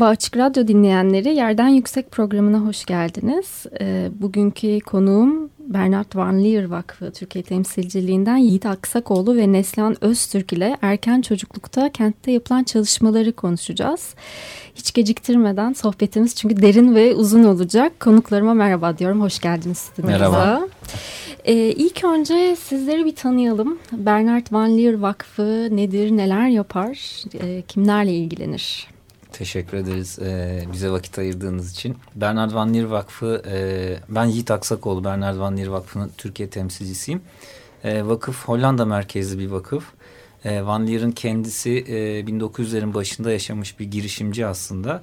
Merhaba Açık Radyo dinleyenleri, Yerden Yüksek programına hoş geldiniz. E, bugünkü konuğum Bernard Van Leer Vakfı Türkiye Temsilciliğinden Yiğit Aksakoğlu ve Neslihan Öztürk ile erken çocuklukta kentte yapılan çalışmaları konuşacağız. Hiç geciktirmeden sohbetimiz çünkü derin ve uzun olacak. Konuklarıma merhaba diyorum, hoş geldiniz stüdyomuza. Merhaba. Ee, ilk önce sizleri bir tanıyalım. Bernard Van Leer Vakfı nedir, neler yapar, e, kimlerle ilgilenir? Teşekkür ederiz e, bize vakit ayırdığınız için. Bernard Van Leer Vakfı, e, ben Yiğit Aksakoğlu, Bernard Van Leer Vakfı'nın Türkiye temsilcisiyim. E, vakıf Hollanda merkezli bir vakıf. E, Van Leer'in kendisi e, 1900'lerin başında yaşamış bir girişimci aslında.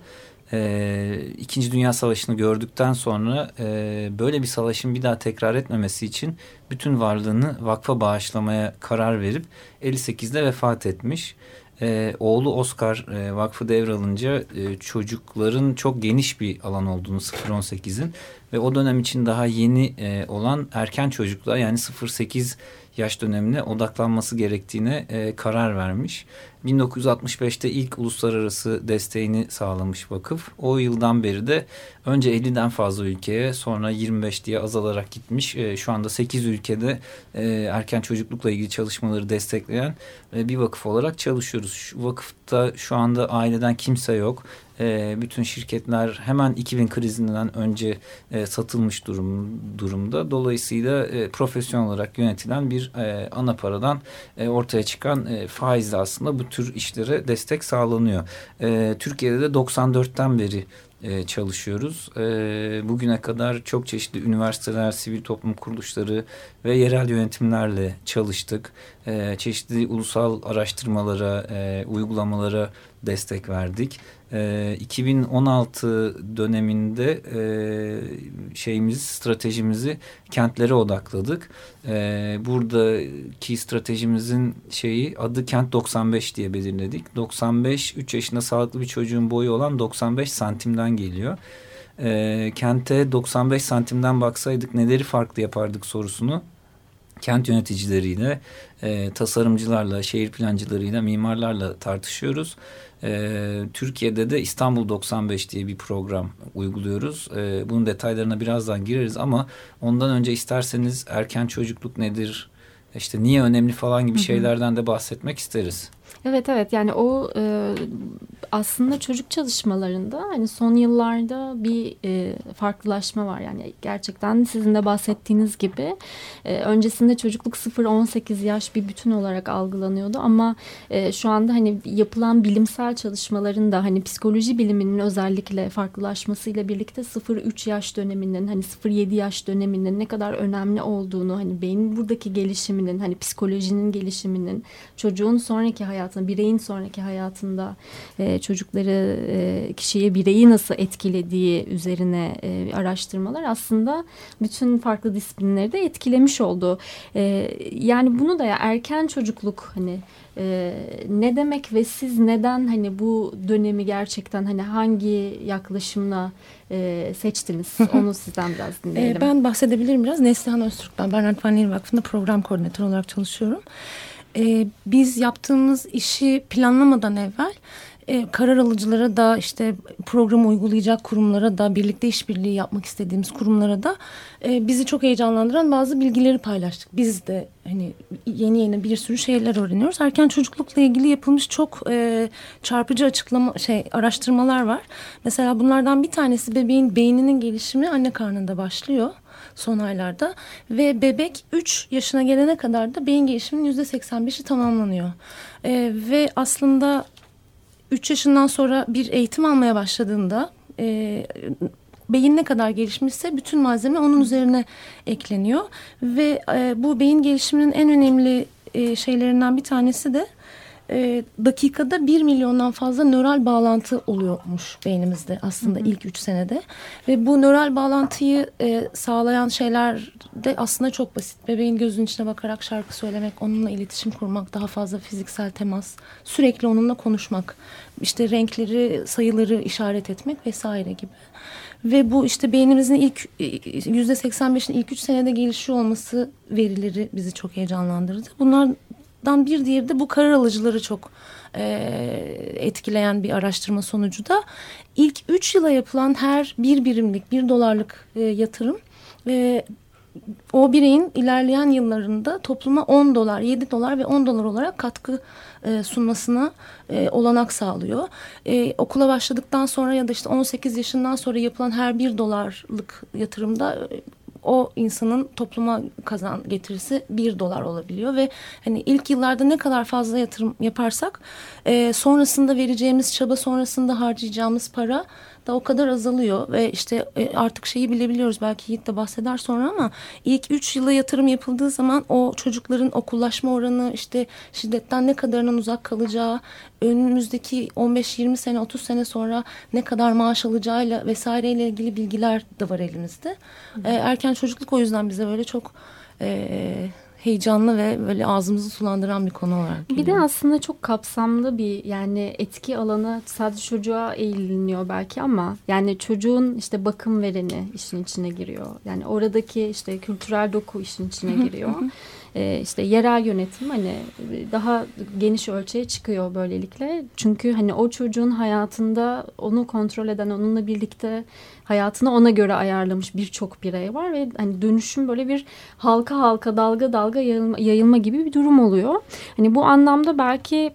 E, İkinci Dünya Savaşı'nı gördükten sonra e, böyle bir savaşın bir daha tekrar etmemesi için bütün varlığını vakfa bağışlamaya karar verip 58'de vefat etmiş e, oğlu Oscar e, vakfı devralınca e, çocukların çok geniş bir alan olduğunu 0-18'in ve o dönem için daha yeni e, olan erken çocuklar yani 0-8 yaş dönemine odaklanması gerektiğine e, karar vermiş. 1965'te ilk uluslararası desteğini sağlamış vakıf. O yıldan beri de önce 50'den fazla ülkeye sonra 25 diye azalarak gitmiş. E, şu anda 8 ülkede e, erken çocuklukla ilgili çalışmaları destekleyen e, bir vakıf olarak çalışıyoruz. Şu vakıfta şu anda aileden kimse yok e, bütün şirketler hemen 2000 krizinden önce e, satılmış durum durumda. Dolayısıyla e, profesyonel olarak yönetilen bir e, ana paradan e, ortaya çıkan e, faizle aslında bu tür işlere destek sağlanıyor. E, Türkiye'de de 94'ten beri e, çalışıyoruz. E, bugüne kadar çok çeşitli üniversiteler, sivil toplum kuruluşları ve yerel yönetimlerle çalıştık. E, çeşitli ulusal araştırmalara, e, uygulamalara destek verdik. E, 2016 döneminde e, şeyimizi, stratejimizi kentlere odakladık. E, buradaki stratejimizin şeyi adı Kent 95 diye belirledik. 95, 3 yaşında sağlıklı bir çocuğun boyu olan 95 santimden geliyor. E, kente 95 santimden baksaydık neleri farklı yapardık sorusunu kent yöneticileriyle, e, tasarımcılarla, şehir plancılarıyla, mimarlarla tartışıyoruz. E, Türkiye'de de İstanbul 95 diye bir program uyguluyoruz. E, bunun detaylarına birazdan gireriz ama ondan önce isterseniz erken çocukluk nedir, işte niye önemli falan gibi şeylerden de bahsetmek isteriz. Evet evet yani o e, aslında çocuk çalışmalarında hani son yıllarda bir e, farklılaşma var. Yani gerçekten sizin de bahsettiğiniz gibi e, öncesinde çocukluk 0-18 yaş bir bütün olarak algılanıyordu ama e, şu anda hani yapılan bilimsel çalışmaların da hani psikoloji biliminin özellikle farklılaşmasıyla birlikte 0-3 yaş döneminin hani 0-7 yaş döneminin ne kadar önemli olduğunu hani beynin buradaki gelişiminin hani psikolojinin gelişiminin çocuğun sonraki hayatında bireyin sonraki hayatında e, çocukları e, kişiye bireyi nasıl etkilediği üzerine e, araştırmalar aslında bütün farklı disiplinleri de etkilemiş oldu. E, yani bunu da ya erken çocukluk hani e, ne demek ve siz neden hani bu dönemi gerçekten hani hangi yaklaşımla e, seçtiniz? Onu sizden biraz dinleyelim. ben bahsedebilirim biraz. Neslihan Öztürk ben Bernard Van Leer Vakfı'nda program koordinatörü olarak çalışıyorum. E, biz yaptığımız işi planlamadan evvel e, karar alıcılara da işte programı uygulayacak kurumlara da birlikte işbirliği yapmak istediğimiz kurumlara da e, bizi çok heyecanlandıran bazı bilgileri paylaştık. Biz de hani yeni yeni bir sürü şeyler öğreniyoruz. Erken çocuklukla ilgili yapılmış çok e, çarpıcı açıklama şey araştırmalar var. Mesela bunlardan bir tanesi bebeğin beyninin gelişimi anne karnında başlıyor son aylarda ve bebek 3 yaşına gelene kadar da beyin gelişiminin %85'i tamamlanıyor. E, ve aslında 3 yaşından sonra bir eğitim almaya başladığında e, beyin ne kadar gelişmişse bütün malzeme onun üzerine ekleniyor. Ve e, bu beyin gelişiminin en önemli e, şeylerinden bir tanesi de e, dakikada 1 milyondan fazla nöral bağlantı oluyormuş beynimizde aslında hı hı. ilk 3 senede. Ve bu nöral bağlantıyı e, sağlayan şeyler de aslında çok basit. Bebeğin gözünün içine bakarak şarkı söylemek, onunla iletişim kurmak, daha fazla fiziksel temas, sürekli onunla konuşmak, işte renkleri, sayıları işaret etmek vesaire gibi. Ve bu işte beynimizin ilk yüzde 85'in ilk 3 senede gelişiyor olması verileri bizi çok heyecanlandırdı. Bunlardan bir diğeri de bu karar alıcıları çok e, etkileyen bir araştırma sonucu da ilk 3 yıla yapılan her bir birimlik bir dolarlık e, yatırım e, o bireyin ilerleyen yıllarında topluma 10 dolar, 7 dolar ve 10 dolar olarak katkı e, sunmasına e, olanak sağlıyor. E, okula başladıktan sonra ya da işte 18 yaşından sonra yapılan her bir dolarlık yatırımda o insanın topluma kazan getirisi bir dolar olabiliyor ve hani ilk yıllarda ne kadar fazla yatırım yaparsak e, sonrasında vereceğimiz çaba sonrasında harcayacağımız para da o kadar azalıyor ve işte e, artık şeyi bilebiliyoruz belki Yiğit de bahseder sonra ama ilk üç yıla yatırım yapıldığı zaman o çocukların okullaşma oranı işte şiddetten ne kadarının uzak kalacağı önümüzdeki 15-20 sene 30 sene sonra ne kadar maaş alacağıyla vesaireyle ilgili bilgiler de var elimizde. Hı hı. E, erken çocukluk o yüzden bize böyle çok e, heyecanlı ve böyle ağzımızı sulandıran bir konu olarak geliyor. Bir de aslında çok kapsamlı bir yani etki alanı sadece çocuğa eğiliniyor belki ama yani çocuğun işte bakım vereni işin içine giriyor. Yani oradaki işte kültürel doku işin içine giriyor e, işte yerel yönetim hani daha geniş ölçüye çıkıyor böylelikle. Çünkü hani o çocuğun hayatında onu kontrol eden, onunla birlikte hayatını ona göre ayarlamış birçok birey var ve hani dönüşüm böyle bir halka halka dalga dalga yayılma, yayılma gibi bir durum oluyor. Hani bu anlamda belki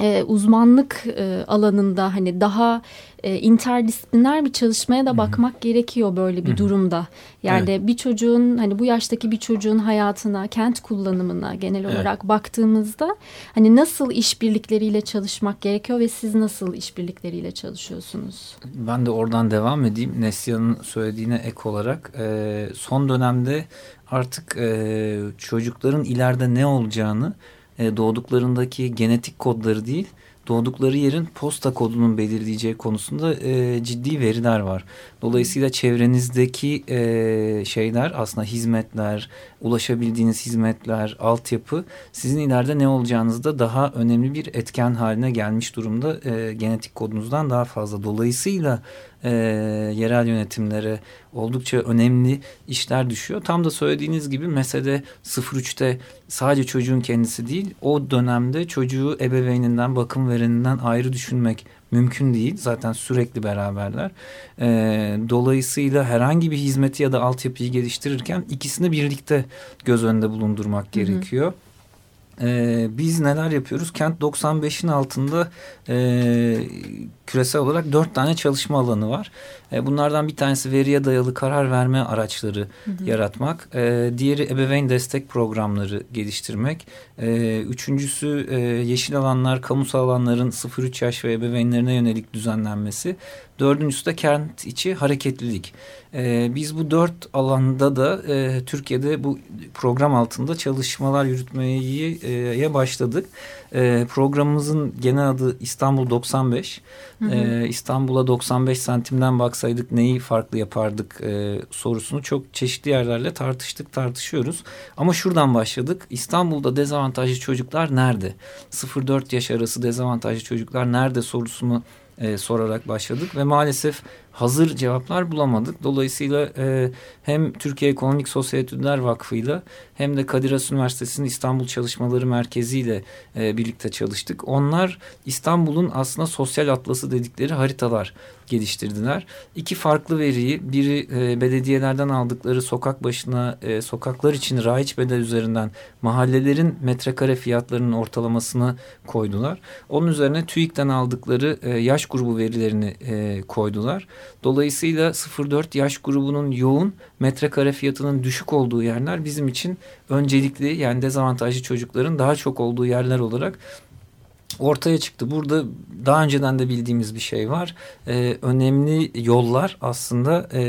e, uzmanlık e, alanında hani daha e, interdisipliner bir çalışmaya da bakmak Hı-hı. gerekiyor böyle bir Hı-hı. durumda. Yani evet. bir çocuğun hani bu yaştaki bir çocuğun hayatına, kent kullanımına genel evet. olarak baktığımızda hani nasıl işbirlikleriyle çalışmak gerekiyor ve siz nasıl işbirlikleriyle çalışıyorsunuz? Ben de oradan devam edeyim. Neslihan'ın söylediğine ek olarak e, son dönemde artık e, çocukların ileride ne olacağını e, doğduklarındaki genetik kodları değil doğdukları yerin posta kodunun belirleyeceği konusunda e, ciddi veriler var. Dolayısıyla çevrenizdeki e, şeyler aslında hizmetler, ulaşabildiğiniz hizmetler, altyapı sizin ileride ne olacağınızda daha önemli bir etken haline gelmiş durumda e, genetik kodunuzdan daha fazla. Dolayısıyla e, yerel yönetimlere oldukça önemli işler düşüyor. Tam da söylediğiniz gibi mesele 03'te sadece çocuğun kendisi değil o dönemde çocuğu ebeveyninden bakım vereninden ayrı düşünmek mümkün değil. Zaten sürekli beraberler. E, dolayısıyla herhangi bir hizmeti ya da altyapıyı geliştirirken ikisini birlikte göz önünde bulundurmak gerekiyor. Hı hı. Ee, biz neler yapıyoruz? Kent 95'in altında e, küresel olarak dört tane çalışma alanı var. E, bunlardan bir tanesi veriye dayalı karar verme araçları hı hı. yaratmak. E, diğeri ebeveyn destek programları geliştirmek. E, üçüncüsü e, yeşil alanlar, kamusal alanların 0-3 yaş ve ebeveynlerine yönelik düzenlenmesi. Dördüncüsü de kent içi hareketlilik. E, biz bu dört alanda da e, Türkiye'de bu program altında çalışmalar yürütmeye e, başladık. E, programımızın genel adı İstanbul 95. Hı hı. E, İstanbul'a 95 santimden baksaydık neyi farklı yapardık e, sorusunu çok çeşitli yerlerle tartıştık, tartışıyoruz. Ama şuradan başladık. İstanbul'da dezavantajlı çocuklar nerede? 0-4 yaş arası dezavantajlı çocuklar nerede sorusunu e, sorarak başladık ve maalesef hazır cevaplar bulamadık. Dolayısıyla e, hem Türkiye Ekonomik Sosyal Etüdler Vakfı'yla hem de Kadir Has Üniversitesi'nin İstanbul Çalışmaları Merkezi ile e, birlikte çalıştık. Onlar İstanbul'un aslında sosyal atlası dedikleri haritalar geliştirdiler. İki farklı veriyi biri e, belediyelerden aldıkları sokak başına e, sokaklar için raiç bedel üzerinden mahallelerin metrekare fiyatlarının ortalamasını koydular. Onun üzerine TÜİK'ten aldıkları e, yaş grubu verilerini e, koydular. Dolayısıyla 0-4 yaş grubunun yoğun metrekare fiyatının düşük olduğu yerler bizim için öncelikli yani dezavantajlı çocukların daha çok olduğu yerler olarak ortaya çıktı. Burada daha önceden de bildiğimiz bir şey var. Ee, önemli yollar aslında e,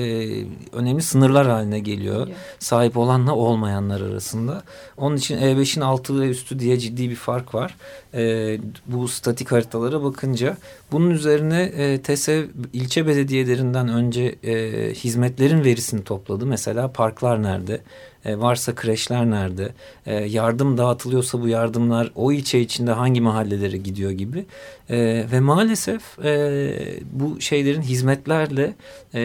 önemli sınırlar haline geliyor. geliyor. Sahip olanla olmayanlar arasında. Onun için E5'in altı ve üstü diye ciddi bir fark var. Ee, bu statik haritalara bakınca bunun üzerine e, TESEV ilçe belediyelerinden önce e, hizmetlerin verisini topladı. Mesela parklar nerede? E, varsa kreşler nerede? E, yardım dağıtılıyorsa bu yardımlar o ilçe içinde hangi mahallelere gidiyor gibi. E, ve maalesef e, bu şeylerin hizmetlerle e,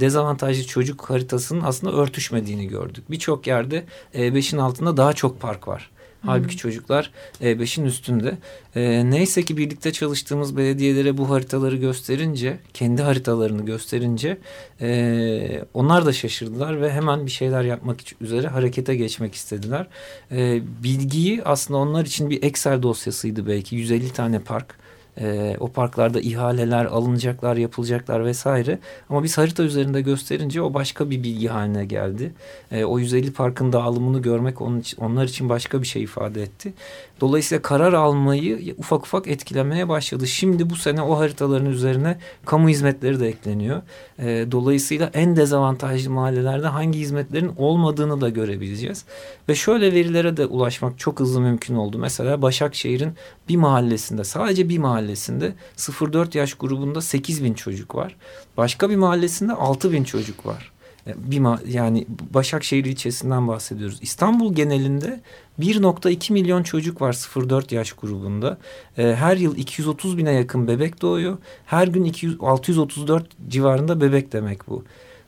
dezavantajlı çocuk haritasının aslında örtüşmediğini gördük. Birçok yerde E5'in altında daha çok park var. Halbuki çocuklar E5'in üstünde. E, neyse ki birlikte çalıştığımız belediyelere bu haritaları gösterince, kendi haritalarını gösterince e, onlar da şaşırdılar ve hemen bir şeyler yapmak üzere harekete geçmek istediler. E, bilgiyi aslında onlar için bir Excel dosyasıydı belki 150 tane park e, o parklarda ihaleler alınacaklar, yapılacaklar vesaire. Ama biz harita üzerinde gösterince o başka bir bilgi haline geldi. E, o 150 parkın dağılımını görmek onun için, onlar için başka bir şey ifade etti. Dolayısıyla karar almayı ufak ufak etkilemeye başladı. Şimdi bu sene o haritaların üzerine kamu hizmetleri de ekleniyor. E, dolayısıyla en dezavantajlı mahallelerde hangi hizmetlerin olmadığını da görebileceğiz. Ve şöyle verilere de ulaşmak çok hızlı mümkün oldu. Mesela Başakşehir'in bir mahallesinde sadece bir mahallesinde 0-4 yaş grubunda 8 bin çocuk var. Başka bir mahallesinde 6 bin çocuk var. E, bir yani Başakşehir ilçesinden bahsediyoruz. İstanbul genelinde 1.2 milyon çocuk var 0-4 yaş grubunda. E, her yıl 230 bine yakın bebek doğuyor. Her gün 200, 634 civarında bebek demek bu.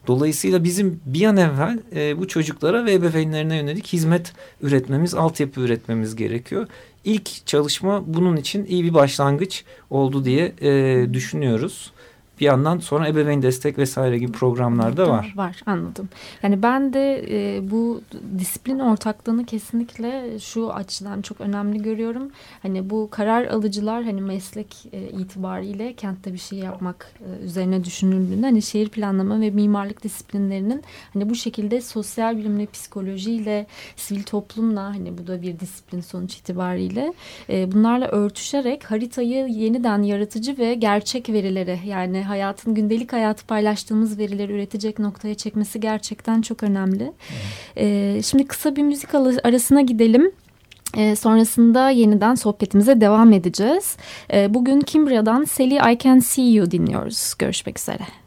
Dolayısıyla bizim bir an evvel e, bu çocuklara ve ebeveynlerine yönelik hizmet üretmemiz, altyapı üretmemiz gerekiyor. İlk çalışma bunun için iyi bir başlangıç oldu diye e, düşünüyoruz bir yandan sonra ebeveyn destek vesaire gibi programlar da var. Var anladım. Yani ben de e, bu disiplin ortaklığını kesinlikle şu açıdan çok önemli görüyorum. Hani bu karar alıcılar hani meslek e, itibariyle kentte bir şey yapmak e, üzerine düşünüldüğünde hani şehir planlama ve mimarlık disiplinlerinin hani bu şekilde sosyal bilimle, psikolojiyle, sivil toplumla hani bu da bir disiplin sonuç itibariyle e, bunlarla örtüşerek haritayı yeniden yaratıcı ve gerçek verilere yani hayatın gündelik hayatı paylaştığımız verileri üretecek noktaya çekmesi gerçekten çok önemli. Evet. şimdi kısa bir müzik arasına gidelim. sonrasında yeniden sohbetimize devam edeceğiz. bugün Kimbria'dan Sally I Can See You dinliyoruz. Görüşmek üzere.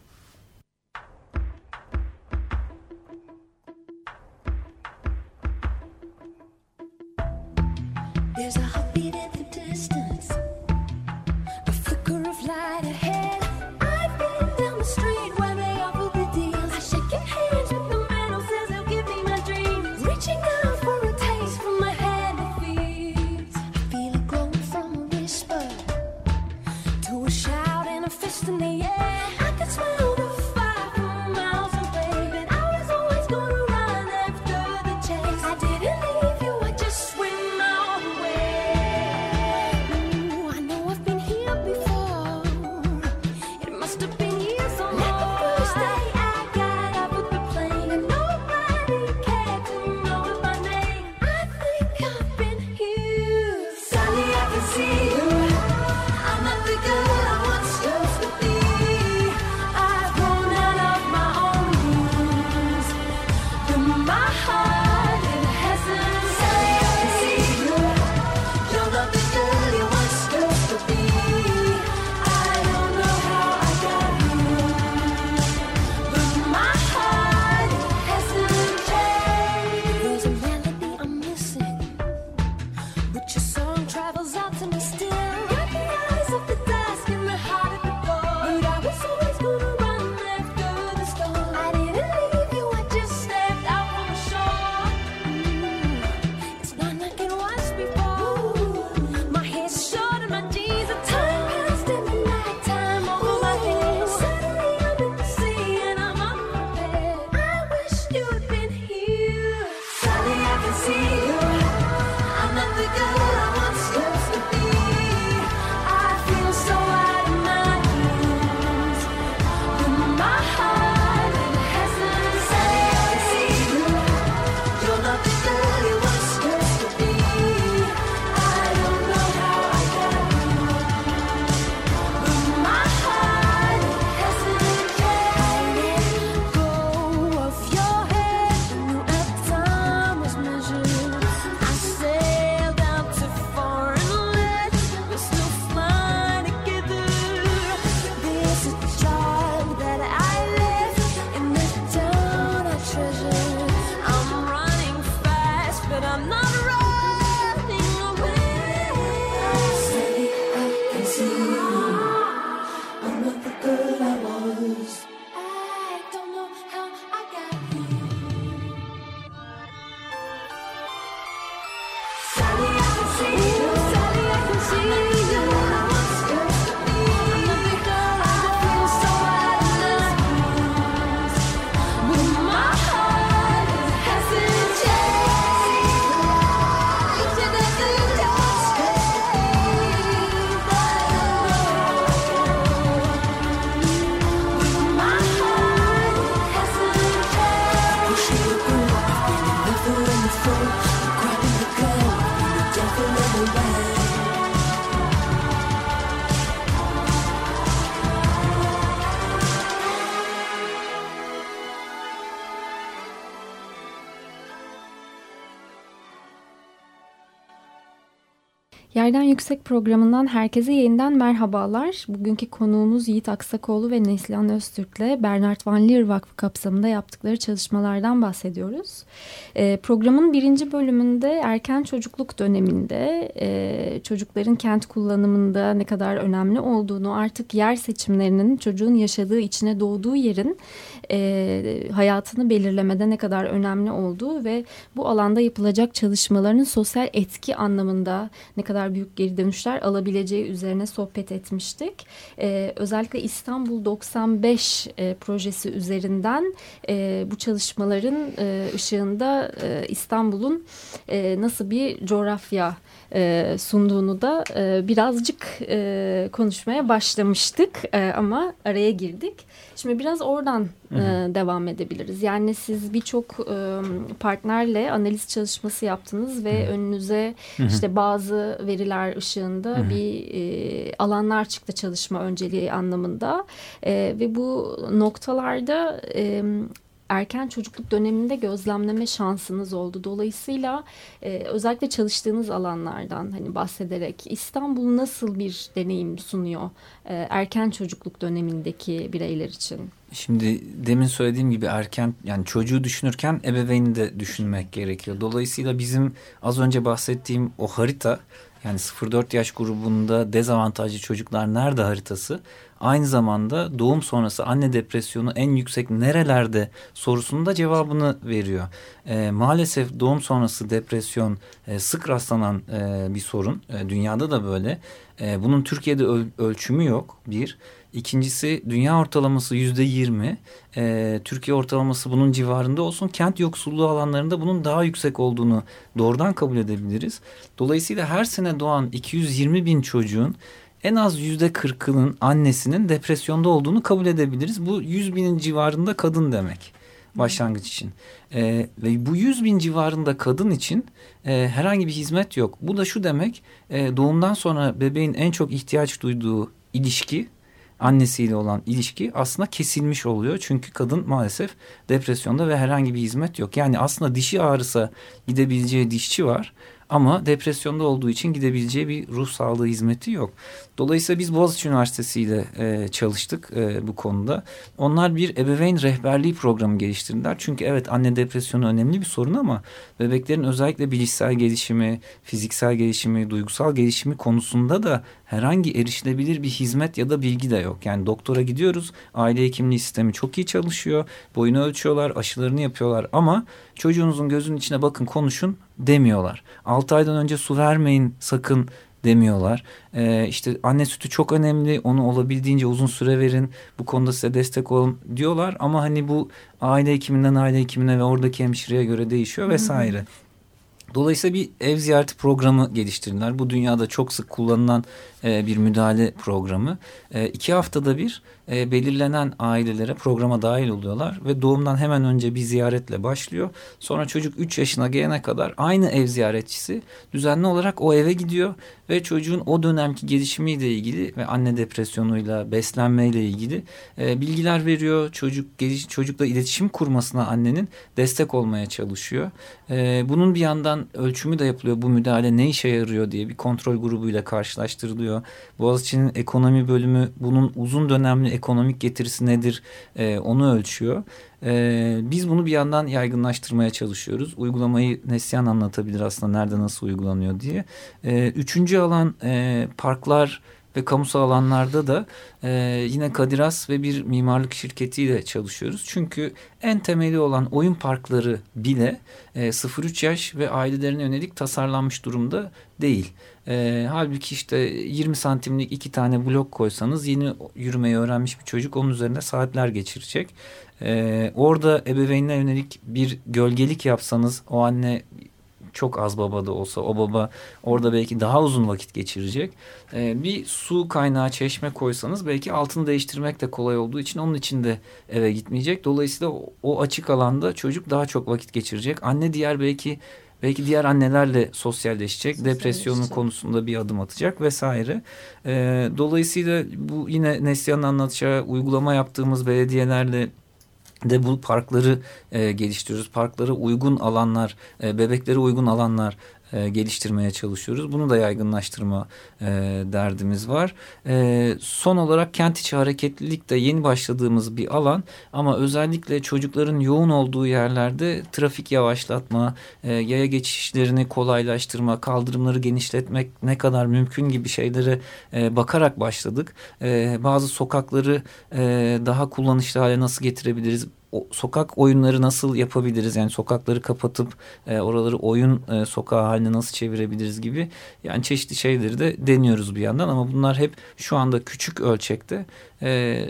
Yerden Yüksek programından herkese yeniden merhabalar. Bugünkü konuğumuz Yiğit Aksakoğlu ve Neslihan Öztürk'le Bernard Van Leer Vakfı kapsamında yaptıkları çalışmalardan bahsediyoruz. E, programın birinci bölümünde erken çocukluk döneminde e, çocukların kent kullanımında ne kadar önemli olduğunu artık yer seçimlerinin çocuğun yaşadığı içine doğduğu yerin e, hayatını belirlemede ne kadar önemli olduğu ve bu alanda yapılacak çalışmaların sosyal etki anlamında ne kadar büyük geri dönüşler alabileceği üzerine sohbet etmiştik. E, özellikle İstanbul 95 e, projesi üzerinden e, bu çalışmaların e, ışığında e, İstanbul'un e, nasıl bir coğrafya e, sunduğunu da e, birazcık e, konuşmaya başlamıştık e, ama araya girdik. Şimdi biraz oradan e, devam edebiliriz. Yani siz birçok e, partnerle analiz çalışması yaptınız ve hı. önünüze hı hı. işte bazı veriler ışığında hı hı. bir e, alanlar çıktı çalışma önceliği anlamında e, ve bu noktalarda e, erken çocukluk döneminde gözlemleme şansınız oldu. Dolayısıyla e, özellikle çalıştığınız alanlardan hani bahsederek İstanbul nasıl bir deneyim sunuyor e, erken çocukluk dönemindeki bireyler için? Şimdi demin söylediğim gibi erken yani çocuğu düşünürken ebeveyni de düşünmek gerekiyor. Dolayısıyla bizim az önce bahsettiğim o harita yani 0-4 yaş grubunda dezavantajlı çocuklar nerede haritası aynı zamanda doğum sonrası anne depresyonu en yüksek nerelerde sorusunun da cevabını veriyor. E, maalesef doğum sonrası depresyon e, sık rastlanan e, bir sorun. E, dünyada da böyle. E, bunun Türkiye'de öl ölçümü yok bir. İkincisi dünya ortalaması yüzde yirmi. Ee, Türkiye ortalaması bunun civarında olsun. Kent yoksulluğu alanlarında bunun daha yüksek olduğunu doğrudan kabul edebiliriz. Dolayısıyla her sene doğan 220 bin çocuğun en az yüzde kırkının annesinin depresyonda olduğunu kabul edebiliriz. Bu yüz binin civarında kadın demek başlangıç için. E, ve bu yüz bin civarında kadın için e, herhangi bir hizmet yok. Bu da şu demek e, doğumdan sonra bebeğin en çok ihtiyaç duyduğu ilişki annesiyle olan ilişki aslında kesilmiş oluyor. Çünkü kadın maalesef depresyonda ve herhangi bir hizmet yok. Yani aslında dişi ağrısa gidebileceği dişçi var. Ama depresyonda olduğu için gidebileceği bir ruh sağlığı hizmeti yok. Dolayısıyla biz Boğaziçi Üniversitesi ile e, çalıştık e, bu konuda. Onlar bir ebeveyn rehberliği programı geliştirdiler. Çünkü evet anne depresyonu önemli bir sorun ama bebeklerin özellikle bilişsel gelişimi, fiziksel gelişimi, duygusal gelişimi konusunda da herhangi erişilebilir bir hizmet ya da bilgi de yok. Yani doktora gidiyoruz, aile hekimliği sistemi çok iyi çalışıyor, boyunu ölçüyorlar, aşılarını yapıyorlar ama çocuğunuzun gözünün içine bakın konuşun demiyorlar. 6 aydan önce su vermeyin sakın demiyorlar. Ee, işte anne sütü çok önemli onu olabildiğince uzun süre verin bu konuda size destek olun diyorlar ama hani bu aile hekiminden aile hekimine ve oradaki hemşireye göre değişiyor vesaire. Dolayısıyla bir ev ziyareti programı geliştirdiler. Bu dünyada çok sık kullanılan e, bir müdahale programı. E, iki haftada bir e, belirlenen ailelere programa dahil oluyorlar ve doğumdan hemen önce bir ziyaretle başlıyor. Sonra çocuk 3 yaşına gelene kadar aynı ev ziyaretçisi düzenli olarak o eve gidiyor ve çocuğun o dönemki gelişimiyle ilgili ve anne depresyonuyla beslenmeyle ilgili e, bilgiler veriyor. Çocuk geliş, çocukla iletişim kurmasına annenin destek olmaya çalışıyor. E, bunun bir yandan ölçümü de yapılıyor. Bu müdahale ne işe yarıyor diye bir kontrol grubuyla karşılaştırılıyor. Boğaziçi'nin ekonomi bölümü bunun uzun dönemli ekonomik getirisi nedir e, onu ölçüyor. E, biz bunu bir yandan yaygınlaştırmaya çalışıyoruz. Uygulamayı Neslihan anlatabilir aslında nerede nasıl uygulanıyor diye. E, üçüncü alan e, parklar ve kamusal alanlarda da e, yine Kadiras ve bir mimarlık şirketiyle çalışıyoruz. Çünkü en temeli olan oyun parkları bile e, 0-3 yaş ve ailelerine yönelik tasarlanmış durumda değil. E, halbuki işte 20 santimlik iki tane blok koysanız yeni yürümeyi öğrenmiş bir çocuk onun üzerinde saatler geçirecek. E, orada ebeveynine yönelik bir gölgelik yapsanız o anne çok az baba da olsa o baba orada belki daha uzun vakit geçirecek. Ee, bir su kaynağı çeşme koysanız belki altını değiştirmek de kolay olduğu için onun için de eve gitmeyecek. Dolayısıyla o, o açık alanda çocuk daha çok vakit geçirecek. Anne diğer belki belki diğer annelerle sosyalleşecek, depresyonun konusunda bir adım atacak vesaire. Ee, dolayısıyla bu yine Neslihan'ın anlatacağı uygulama yaptığımız belediyelerle de bu parkları e, geliştiriyoruz. Parklara uygun alanlar, e, bebeklere uygun alanlar e, geliştirmeye çalışıyoruz. Bunu da yaygınlaştırma e, derdimiz var. E, son olarak kent içi hareketlilik de yeni başladığımız bir alan ama özellikle çocukların yoğun olduğu yerlerde trafik yavaşlatma, e, yaya geçişlerini kolaylaştırma, kaldırımları genişletmek ne kadar mümkün gibi şeylere e, bakarak başladık. E, bazı sokakları e, daha kullanışlı hale nasıl getirebiliriz? O, sokak oyunları nasıl yapabiliriz? Yani sokakları kapatıp e, oraları oyun e, sokağı haline nasıl çevirebiliriz gibi yani çeşitli şeyleri de deniyoruz bir yandan ama bunlar hep şu anda küçük ölçekte e,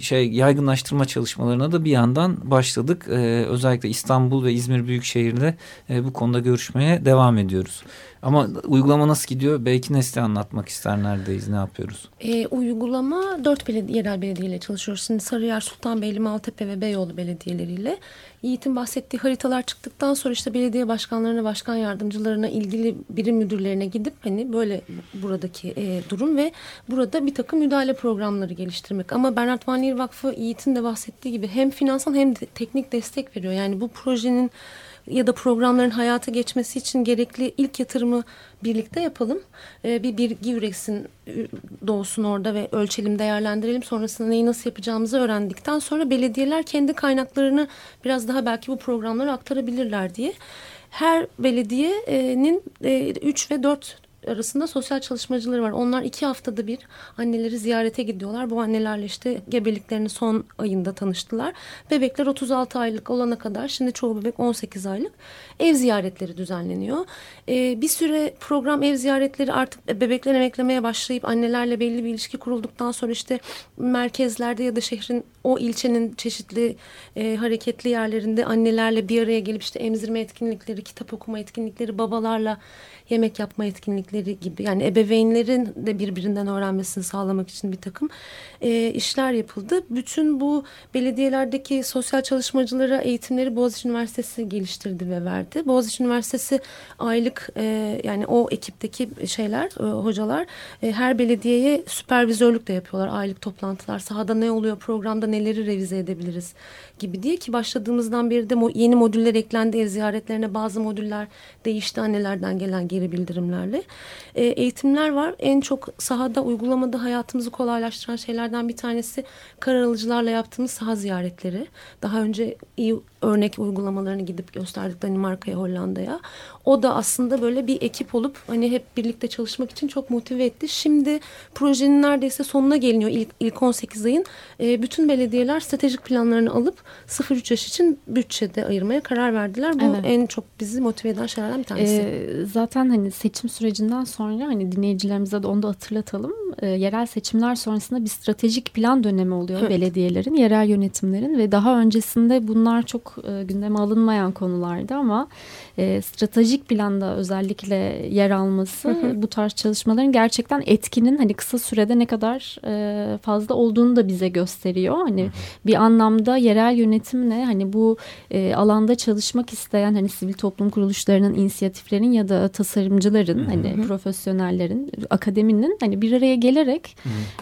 şey yaygınlaştırma çalışmalarına da bir yandan başladık. E, özellikle İstanbul ve İzmir Büyükşehir'de e, bu konuda görüşmeye devam ediyoruz. Ama uygulama nasıl gidiyor? Belki Nesli anlatmak ister neredeyiz, ne yapıyoruz? E, uygulama dört belediye, yerel belediyeyle çalışıyoruz. Şimdi Sarıyer, Sultanbeyli, Maltepe ve Beyoğlu belediyeleriyle. Yiğit'in bahsettiği haritalar çıktıktan sonra işte belediye başkanlarına, başkan yardımcılarına, ilgili birim müdürlerine gidip hani böyle buradaki e, durum ve burada bir takım müdahale programları geliştirmek. Ama Bernard Van Leer Vakfı Yiğit'in de bahsettiği gibi hem finansal hem de teknik destek veriyor. Yani bu projenin ya da programların hayata geçmesi için gerekli ilk yatırımı birlikte yapalım. Ee, bir bilgi üretsin, doğsun orada ve ölçelim, değerlendirelim. Sonrasında neyi nasıl yapacağımızı öğrendikten sonra belediyeler kendi kaynaklarını biraz daha belki bu programlara aktarabilirler diye. Her belediyenin 3 e, ve 4 arasında sosyal çalışmacıları var. Onlar iki haftada bir anneleri ziyarete gidiyorlar. Bu annelerle işte gebeliklerini son ayında tanıştılar. Bebekler 36 aylık olana kadar şimdi çoğu bebek 18 aylık ev ziyaretleri düzenleniyor. Ee, bir süre program ev ziyaretleri artık bebekler emeklemeye başlayıp annelerle belli bir ilişki kurulduktan sonra işte merkezlerde ya da şehrin o ilçenin çeşitli e, hareketli yerlerinde annelerle bir araya gelip işte emzirme etkinlikleri, kitap okuma etkinlikleri, babalarla yemek yapma etkinlikleri gibi yani ebeveynlerin de birbirinden öğrenmesini sağlamak için bir takım e, işler yapıldı. Bütün bu belediyelerdeki sosyal çalışmacılara eğitimleri Boğaziçi Üniversitesi geliştirdi ve verdi. Boğaziçi Üniversitesi aylık e, yani o ekipteki şeyler, e, hocalar e, her belediyeye süpervizörlük de yapıyorlar. Aylık toplantılar, sahada ne oluyor, programda neleri revize edebiliriz gibi diye ki başladığımızdan beri de yeni modüller eklendi ev ziyaretlerine bazı modüller değişti annelerden gelen geri bildirimlerle. E, eğitimler var. En çok sahada uygulamada hayatımızı kolaylaştıran şeylerden bir tanesi karar alıcılarla yaptığımız saha ziyaretleri. Daha önce iyi örnek uygulamalarını gidip gösterdik Danimarka'ya, Hollanda'ya. O da aslında böyle bir ekip olup hani hep birlikte çalışmak için çok motive etti. Şimdi projenin neredeyse sonuna geliniyor ilk, ilk 18 ayın. E, bütün belediyeler stratejik planlarını alıp 0-3 yaş için bütçede ayırmaya karar verdiler. Bu evet. en çok bizi motive eden şeylerden bir tanesi. E, zaten hani seçim sürecinden sonra hani dinleyicilerimize de onu da hatırlatalım. E, yerel seçimler sonrasında bir stratejik plan dönemi oluyor evet. belediyelerin, yerel yönetimlerin ve daha öncesinde bunlar çok e, gündeme alınmayan konulardı ama e, stratejik planda özellikle yer alması hı hı. bu tarz çalışmaların gerçekten etkinin hani kısa sürede ne kadar e, fazla olduğunu da bize gösteriyor. Hani hı bir anlamda yerel yönetimle hani bu e, alanda çalışmak isteyen hani sivil toplum kuruluşlarının, inisiyatiflerin ya da tasarımcıların hani profesyonellerin, akademinin hani bir araya gelerek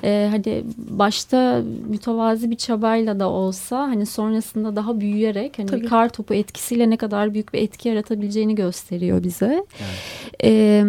e, hani başta mütevazi bir çabayla da olsa hani sonrasında daha büyüyerek hani Tabii. bir kar topu etkisiyle ne kadar büyük bir etki yaratabileceğini gösteriyor bize. Evet. E,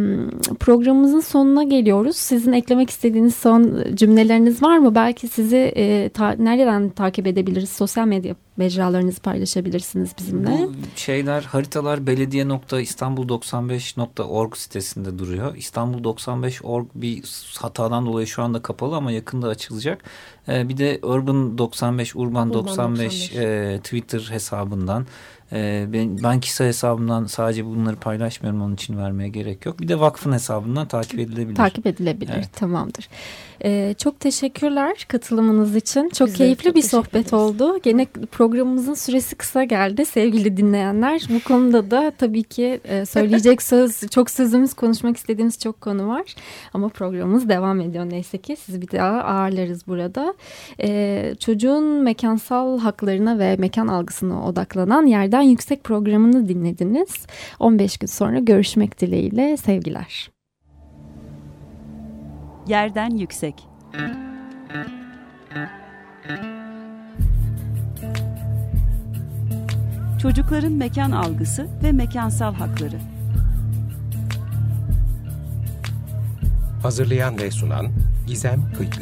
programımızın sonuna geliyoruz. Sizin eklemek istediğiniz son cümleleriniz var mı? Belki sizi e, ta, nereden takip edebiliriz? Sosyal medya mecralarınızı paylaşabilirsiniz bizimle. Bu şeyler haritalar belediye.istanbul95.org sitesinde duruyor. İstanbul 95.org bir hatadan dolayı şu anda kapalı ama yakında açılacak. Ee, bir de Urban 95, Urban, Urban 95, 95. E, Twitter hesabından ee, ben, ben kişisel hesabımdan sadece bunları paylaşmıyorum onun için vermeye gerek yok. Bir de vakfın hesabından takip edilebilir. Takip edilebilir evet. tamamdır. Ee, çok teşekkürler katılımınız için. Çok Bize keyifli çok bir sohbet oldu. Gene programımızın süresi kısa geldi sevgili dinleyenler. Bu konuda da tabii ki e, söyleyecek söz, çok sözümüz, konuşmak istediğimiz çok konu var. Ama programımız devam ediyor neyse ki. Sizi bir daha ağırlarız burada. Ee, çocuğun mekansal haklarına ve mekan algısına odaklanan Yerden Güven Yüksek programını dinlediniz. 15 gün sonra görüşmek dileğiyle sevgiler. Yerden Yüksek Çocukların mekan algısı ve mekansal hakları. Hazırlayan ve sunan Gizem Kıykı.